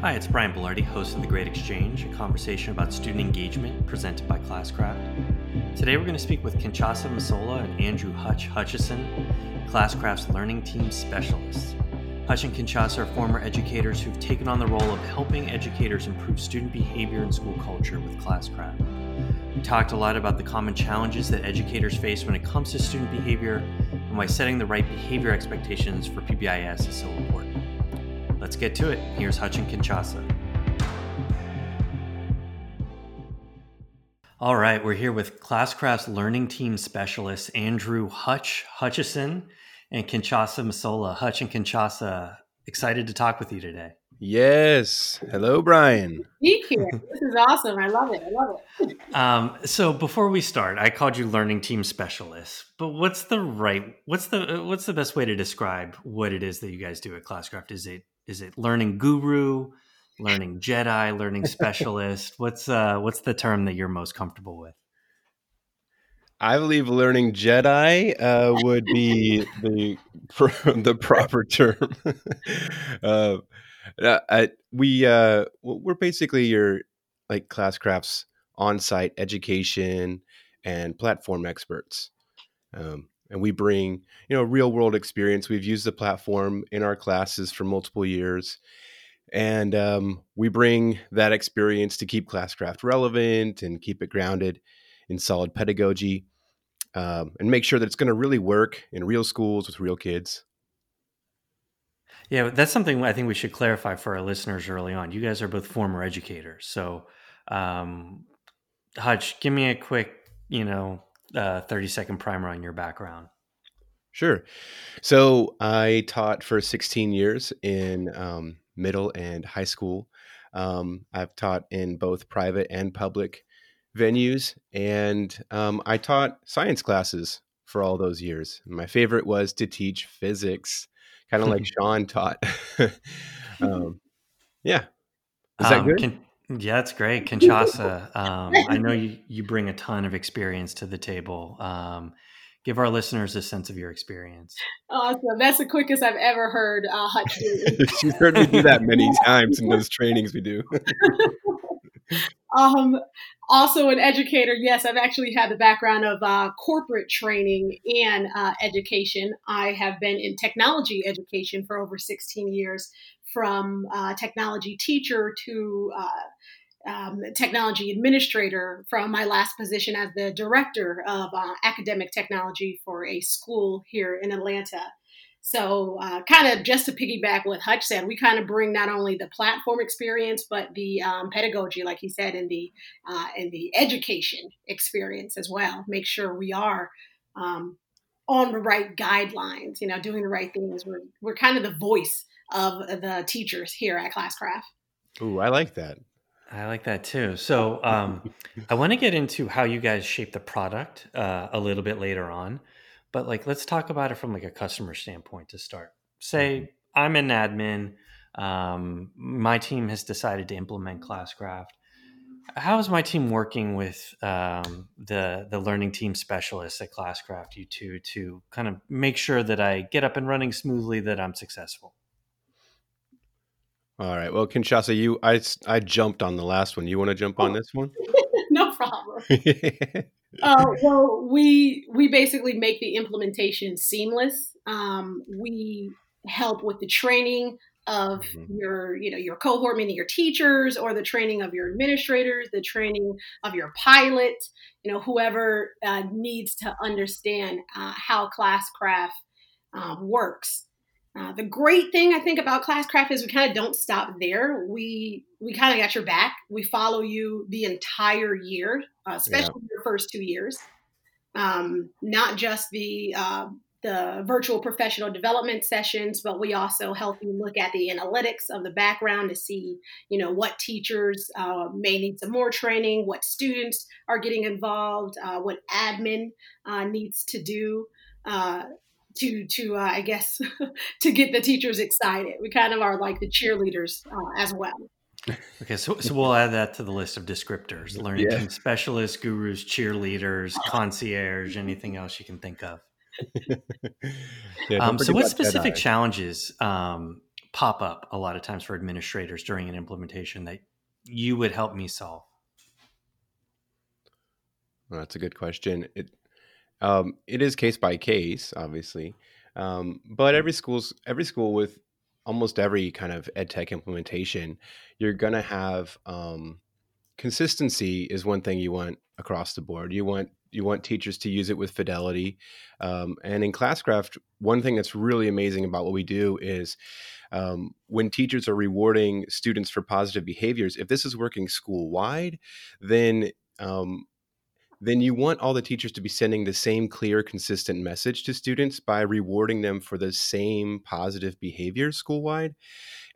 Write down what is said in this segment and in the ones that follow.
Hi, it's Brian Bellardi, host of The Great Exchange, a conversation about student engagement presented by Classcraft. Today we're going to speak with Kinshasa Msola and Andrew Hutch Hutcheson, Classcraft's learning team specialists. Hutch and Kinshasa are former educators who've taken on the role of helping educators improve student behavior and school culture with Classcraft. We talked a lot about the common challenges that educators face when it comes to student behavior and why setting the right behavior expectations for PBIS is so important. Let's get to it. Here's Hutch and Kinshasa. All right, we're here with Classcraft's learning team specialist Andrew Hutch Hutcheson and Kinshasa Msola. Hutch and Kinshasa, excited to talk with you today. Yes. Hello, Brian. Thank you. This is awesome. I love it. I love it. Um, so before we start, I called you learning team specialist, but what's the right? What's the what's the best way to describe what it is that you guys do at Classcraft? Is it is it learning guru, learning Jedi, learning specialist? what's uh, what's the term that you're most comfortable with? I believe learning Jedi uh, would be the the proper term. uh, I, we uh, we're basically your like Classcraft's on-site education and platform experts. Um, and we bring you know real world experience. We've used the platform in our classes for multiple years and um, we bring that experience to keep classcraft relevant and keep it grounded in solid pedagogy um, and make sure that it's going to really work in real schools with real kids. Yeah that's something i think we should clarify for our listeners early on. You guys are both former educators so um, hutch give me a quick you know uh, 30 second primer on your background. Sure. So I taught for 16 years in um, middle and high school. Um, I've taught in both private and public venues, and um, I taught science classes for all those years. My favorite was to teach physics, kind of like Sean taught. Um, yeah. Is that um, good? Can, yeah, that's great. Kinshasa, um, I know you, you bring a ton of experience to the table. Um, give our listeners a sense of your experience. Awesome. That's the quickest I've ever heard uh, Hutch She's heard me do that many times in those trainings we do. um, also an educator. Yes, I've actually had the background of uh, corporate training and uh, education. I have been in technology education for over 16 years from uh, technology teacher to uh, um, technology administrator from my last position as the director of uh, academic technology for a school here in Atlanta. So, uh, kind of just to piggyback what Hutch said, we kind of bring not only the platform experience, but the um, pedagogy, like he said, and the uh, and the education experience as well. Make sure we are um, on the right guidelines, you know, doing the right things. We're we're kind of the voice of the teachers here at Classcraft. Ooh, I like that. I like that too. So um, I want to get into how you guys shape the product uh, a little bit later on, but like let's talk about it from like a customer standpoint to start. Say mm-hmm. I'm an admin. Um, my team has decided to implement Classcraft. How is my team working with um, the the learning team specialists at Classcraft U2 to kind of make sure that I get up and running smoothly, that I'm successful? All right. Well, Kinshasa, you I I jumped on the last one. You want to jump on this one? no problem. uh, well, we we basically make the implementation seamless. Um, we help with the training of mm-hmm. your you know your cohort meaning your teachers or the training of your administrators the training of your pilot you know whoever uh, needs to understand uh, how classcraft um, works uh, the great thing I think about Classcraft is we kind of don't stop there. We we kind of got your back. We follow you the entire year, uh, especially yeah. your first two years. Um, not just the uh, the virtual professional development sessions, but we also help you look at the analytics of the background to see, you know, what teachers uh, may need some more training, what students are getting involved, uh, what admin uh, needs to do. To to uh, I guess to get the teachers excited. We kind of are like the cheerleaders uh, as well. Okay, so, so we'll add that to the list of descriptors: learning yeah. team specialists, gurus, cheerleaders, concierge, anything else you can think of. yeah, um, so, what specific challenges um, pop up a lot of times for administrators during an implementation that you would help me solve? Well, that's a good question. It um, it is case by case, obviously, um, but every school's every school with almost every kind of ed tech implementation, you're gonna have um, consistency is one thing you want across the board. You want you want teachers to use it with fidelity, um, and in Classcraft, one thing that's really amazing about what we do is um, when teachers are rewarding students for positive behaviors. If this is working school wide, then um, then you want all the teachers to be sending the same clear, consistent message to students by rewarding them for the same positive behavior school wide.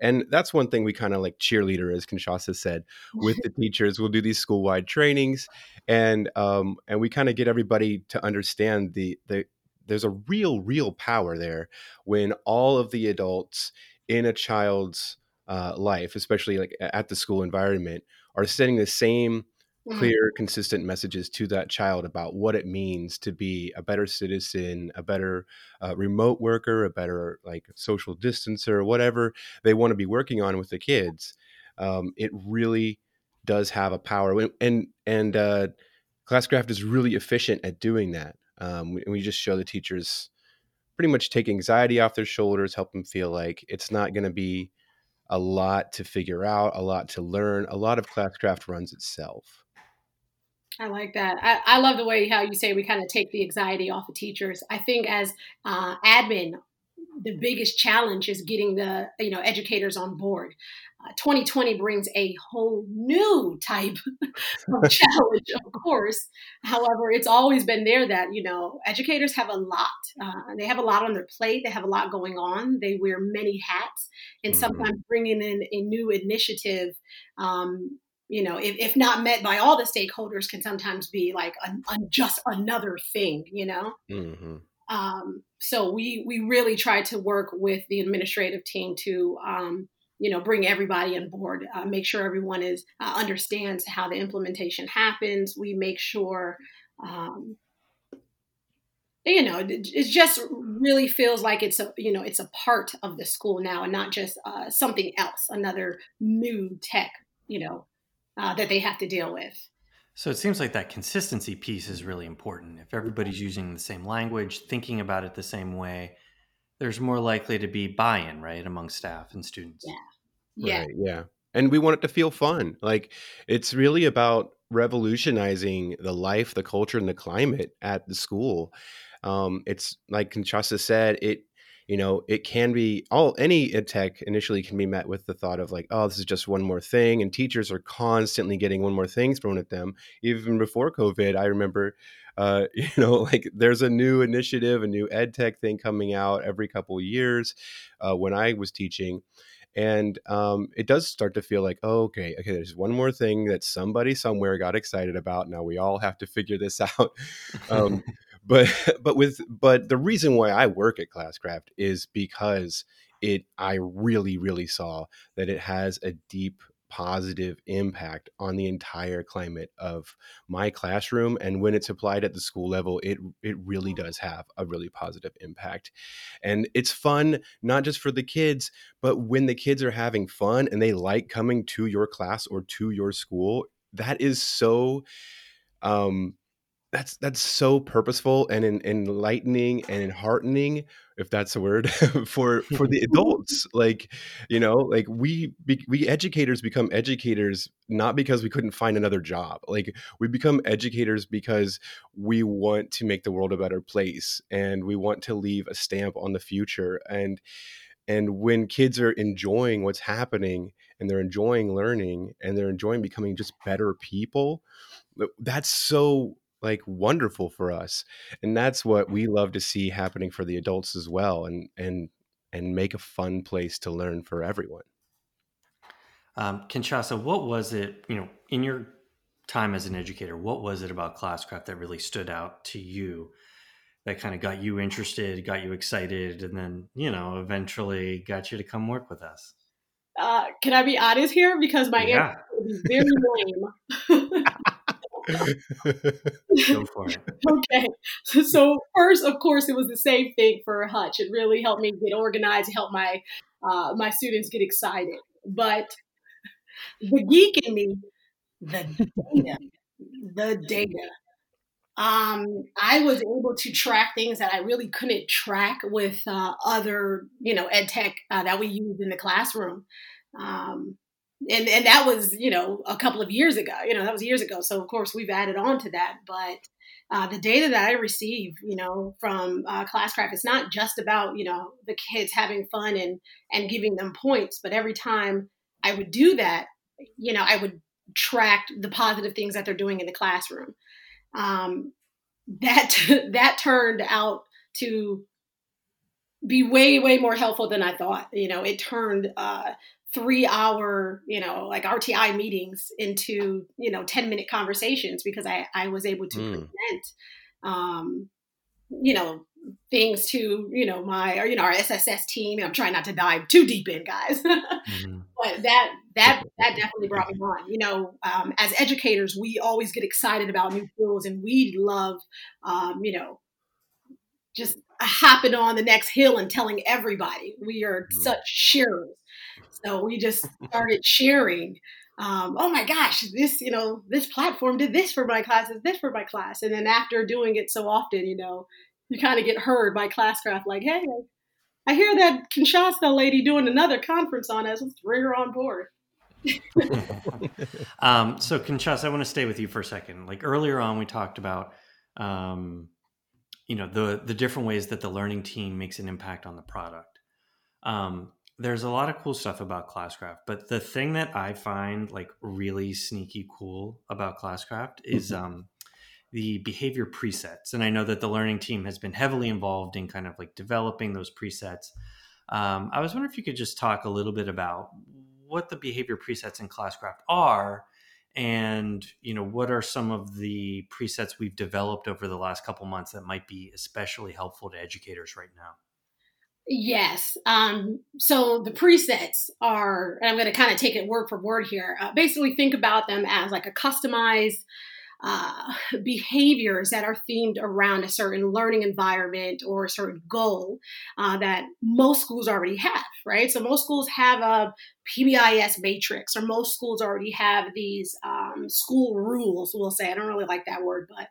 And that's one thing we kind of like cheerleader, as Kinshasa said, with the teachers. We'll do these school wide trainings, and um, and we kind of get everybody to understand the the there's a real real power there when all of the adults in a child's uh, life, especially like at the school environment, are sending the same Mm-hmm. clear, consistent messages to that child about what it means to be a better citizen, a better uh, remote worker, a better like social distancer, whatever they want to be working on with the kids. Um, it really does have a power, and and uh, Classcraft is really efficient at doing that. Um, we, we just show the teachers pretty much take anxiety off their shoulders, help them feel like it's not going to be a lot to figure out, a lot to learn. A lot of Classcraft runs itself. I like that. I, I love the way how you say we kind of take the anxiety off of teachers. I think as uh, admin, the biggest challenge is getting the you know educators on board. Uh, 2020 brings a whole new type of challenge, of course. However, it's always been there that you know educators have a lot. Uh, they have a lot on their plate. They have a lot going on. They wear many hats, and mm-hmm. sometimes bringing in a new initiative um, you know, if, if not met by all the stakeholders, can sometimes be like a, a just another thing, you know. Mm-hmm. Um, so we we really try to work with the administrative team to um, you know bring everybody on board, uh, make sure everyone is uh, understands how the implementation happens. We make sure. Um, you know it just really feels like it's a you know it's a part of the school now and not just uh, something else another new tech you know uh, that they have to deal with. So it seems like that consistency piece is really important. If everybody's using the same language, thinking about it the same way, there's more likely to be buy-in, right, among staff and students. Yeah. Yeah. Right, yeah. And we want it to feel fun. Like it's really about revolutionizing the life, the culture, and the climate at the school. Um, it's like Kinshasa said, it you know it can be all any ed tech initially can be met with the thought of like oh this is just one more thing and teachers are constantly getting one more thing thrown at them. Even before covid i remember uh, you know like there's a new initiative a new ed tech thing coming out every couple of years uh, when i was teaching and um, it does start to feel like oh, okay okay there's one more thing that somebody somewhere got excited about now we all have to figure this out. Um, but but with but the reason why I work at Classcraft is because it I really really saw that it has a deep positive impact on the entire climate of my classroom and when it's applied at the school level it it really does have a really positive impact. And it's fun not just for the kids but when the kids are having fun and they like coming to your class or to your school that is so um that's that's so purposeful and enlightening and enheartening if that's a word for for the adults like you know like we we educators become educators not because we couldn't find another job like we become educators because we want to make the world a better place and we want to leave a stamp on the future and and when kids are enjoying what's happening and they're enjoying learning and they're enjoying becoming just better people that's so like wonderful for us and that's what we love to see happening for the adults as well and and and make a fun place to learn for everyone. Um, Kinshasa, what was it you know in your time as an educator what was it about classcraft that really stood out to you that kind of got you interested got you excited and then you know eventually got you to come work with us? Uh, can i be honest here? Because my yeah. answer is very lame Okay. So first, of course, it was the same thing for Hutch. It really helped me get organized, help my uh, my students get excited. But the geek in me, the data, the data. Um, I was able to track things that I really couldn't track with uh, other, you know, ed tech uh, that we use in the classroom. Um, and and that was you know a couple of years ago you know that was years ago. So of course we've added on to that. But uh, the data that i receive you know from uh, classcraft it's not just about you know the kids having fun and and giving them points but every time i would do that you know i would track the positive things that they're doing in the classroom. Um, that that turned out to be way way more helpful than i thought. You know it turned uh, three hour, you know, like RTI meetings into, you know, 10 minute conversations because I, I was able to mm. present, um, you know, things to, you know, my, or, you know, our SSS team. I'm trying not to dive too deep in guys, mm-hmm. but that, that, that definitely brought me on, you know, um, as educators, we always get excited about new tools and we love, um, you know, just hopping on the next hill and telling everybody we are mm. such sharers so we just started sharing. Um, oh my gosh, this, you know, this platform did this for my class, this for my class. And then after doing it so often, you know, you kind of get heard by Classcraft like, hey, I hear that Kinshasa lady doing another conference on us. Let's bring her on board. um, so Kinshasa, I want to stay with you for a second. Like earlier on, we talked about, um, you know, the the different ways that the learning team makes an impact on the product. Um, there's a lot of cool stuff about Classcraft, but the thing that I find like really sneaky cool about Classcraft is mm-hmm. um, the behavior presets. And I know that the learning team has been heavily involved in kind of like developing those presets. Um, I was wondering if you could just talk a little bit about what the behavior presets in Classcraft are and you know what are some of the presets we've developed over the last couple months that might be especially helpful to educators right now Yes. Um, so the presets are, and I'm going to kind of take it word for word here. Uh, basically, think about them as like a customized uh, behaviors that are themed around a certain learning environment or a certain goal uh, that most schools already have, right? So most schools have a PBIS matrix, or most schools already have these um, school rules. We'll say I don't really like that word, but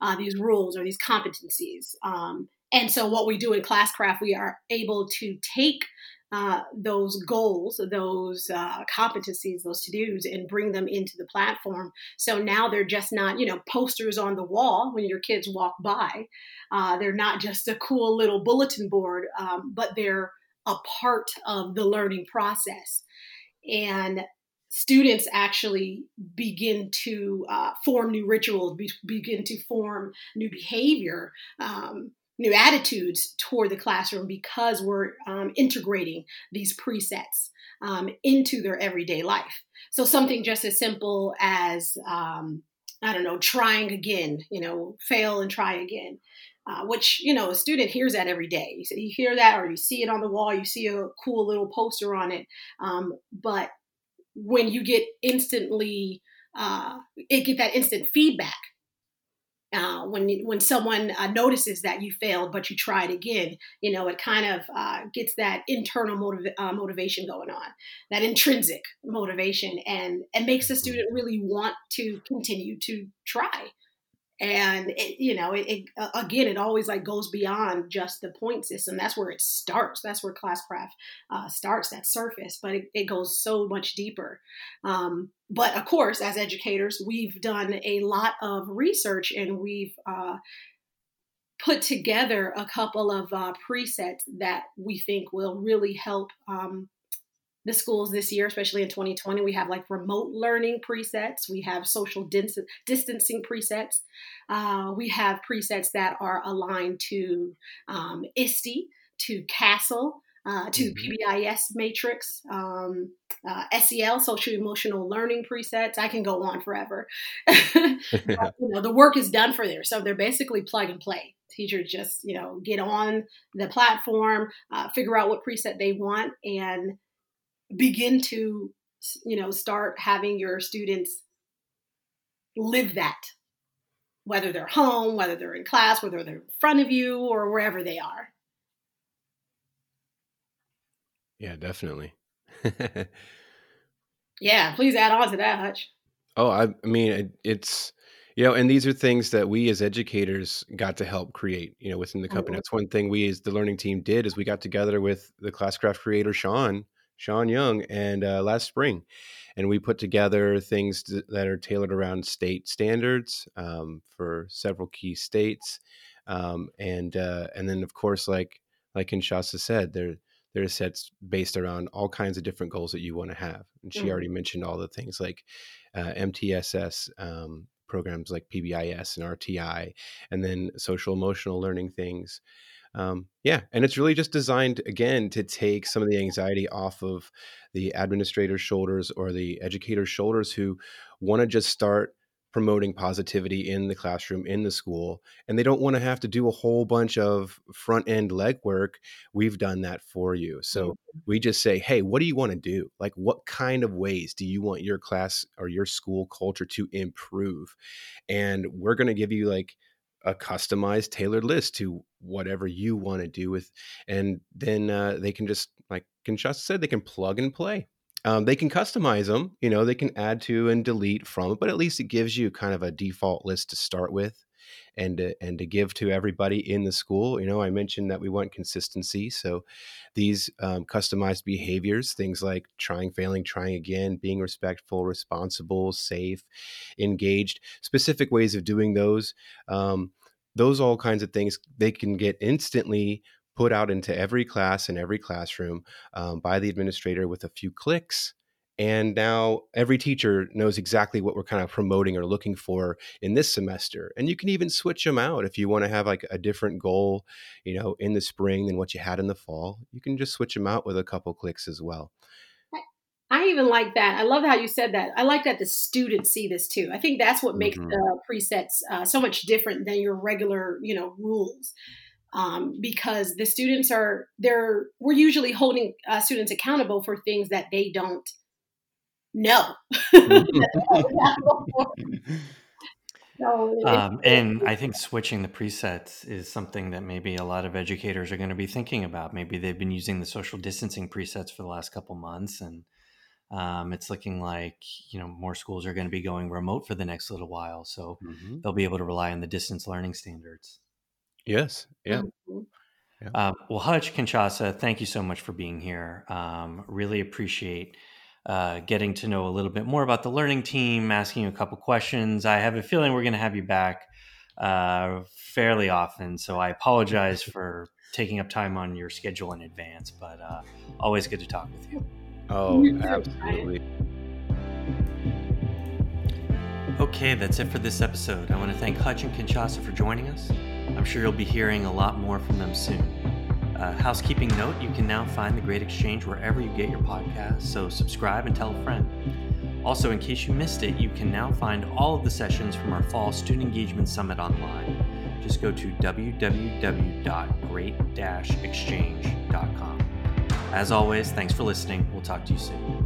uh, these rules or these competencies. Um, and so, what we do in Classcraft, we are able to take uh, those goals, those uh, competencies, those to dos, and bring them into the platform. So now they're just not, you know, posters on the wall when your kids walk by. Uh, they're not just a cool little bulletin board, um, but they're a part of the learning process. And students actually begin to uh, form new rituals, be- begin to form new behavior. Um, new attitudes toward the classroom because we're um, integrating these presets um, into their everyday life. So something just as simple as um, I don't know, trying again, you know, fail and try again. Uh, which you know a student hears that every day. You, hear that, or you see it on the wall. You see a cool little poster on it. Um, but when you get instantly, uh, it get that instant feedback uh, when when someone uh, notices that you failed but you tried again, you know, it kind of uh, gets that internal motiv- uh, motivation going on, that intrinsic motivation, and and makes the student really want to continue to try and it, you know it, it, again it always like goes beyond just the point system. That's where it starts. That's where classcraft uh, starts that surface. But it, it, goes so much deeper. Um, but of course as educators we've done a lot of research and we've uh, put together a couple of uh, presets that we think will really help um, the schools this year, especially in 2020. We have like remote learning presets, we have social dis- distancing presets, uh, we have presets that are aligned to um, ISTE, to CASEL. Uh, to mm-hmm. PBIS matrix, um, uh, SEL, social emotional learning presets. I can go on forever. but, you know, the work is done for there, so they're basically plug and play. Teachers just you know get on the platform, uh, figure out what preset they want, and begin to you know start having your students live that whether they're home whether they're in class whether they're in front of you or wherever they are Yeah, definitely. yeah, please add on to that, Hutch. Oh, I, I mean, it, it's you know, and these are things that we as educators got to help create. You know, within the company. Mm-hmm. That's one thing we as the learning team did is we got together with the Classcraft creator Sean Sean Young and uh, last spring, and we put together things that are tailored around state standards um, for several key states, um, and uh, and then of course like like Kinshasa said, there there are sets based around all kinds of different goals that you want to have. And she mm-hmm. already mentioned all the things like uh, MTSS um, programs like PBIS and RTI, and then social emotional learning things. Um, yeah, and it's really just designed again to take some of the anxiety off of the administrator's shoulders or the educator's shoulders who want to just start promoting positivity in the classroom in the school and they don't want to have to do a whole bunch of front end legwork we've done that for you. So mm-hmm. we just say hey what do you want to do? Like what kind of ways do you want your class or your school culture to improve? And we're going to give you like a customized tailored list to whatever you want to do with and then uh, they can just like Kinshasa said they can plug and play um, they can customize them, you know, they can add to and delete from it, but at least it gives you kind of a default list to start with and to, and to give to everybody in the school. You know, I mentioned that we want consistency. So these um, customized behaviors, things like trying, failing, trying again, being respectful, responsible, safe, engaged, specific ways of doing those. Um, those all kinds of things they can get instantly put out into every class and every classroom um, by the administrator with a few clicks. And now every teacher knows exactly what we're kind of promoting or looking for in this semester. And you can even switch them out if you want to have like a different goal, you know, in the spring than what you had in the fall. You can just switch them out with a couple clicks as well. I even like that. I love how you said that. I like that the students see this too. I think that's what makes mm-hmm. the presets uh, so much different than your regular, you know, rules um, because the students are they're we're usually holding uh, students accountable for things that they don't know. um, and I think switching the presets is something that maybe a lot of educators are going to be thinking about. Maybe they've been using the social distancing presets for the last couple months, and um, it's looking like you know more schools are going to be going remote for the next little while, so mm-hmm. they'll be able to rely on the distance learning standards. Yes. Yeah. Mm-hmm. yeah. Uh, well, Hutch Kinshasa, thank you so much for being here. Um, really appreciate uh, getting to know a little bit more about the learning team, asking you a couple questions. I have a feeling we're going to have you back uh, fairly often, so I apologize for taking up time on your schedule in advance, but uh, always good to talk with you. Oh, absolutely. Okay, that's it for this episode. I want to thank Hutch and Kinshasa for joining us. I'm sure you'll be hearing a lot more from them soon. Uh, housekeeping note you can now find The Great Exchange wherever you get your podcasts, so subscribe and tell a friend. Also, in case you missed it, you can now find all of the sessions from our Fall Student Engagement Summit online. Just go to www.great-exchange.com. As always, thanks for listening. We'll talk to you soon.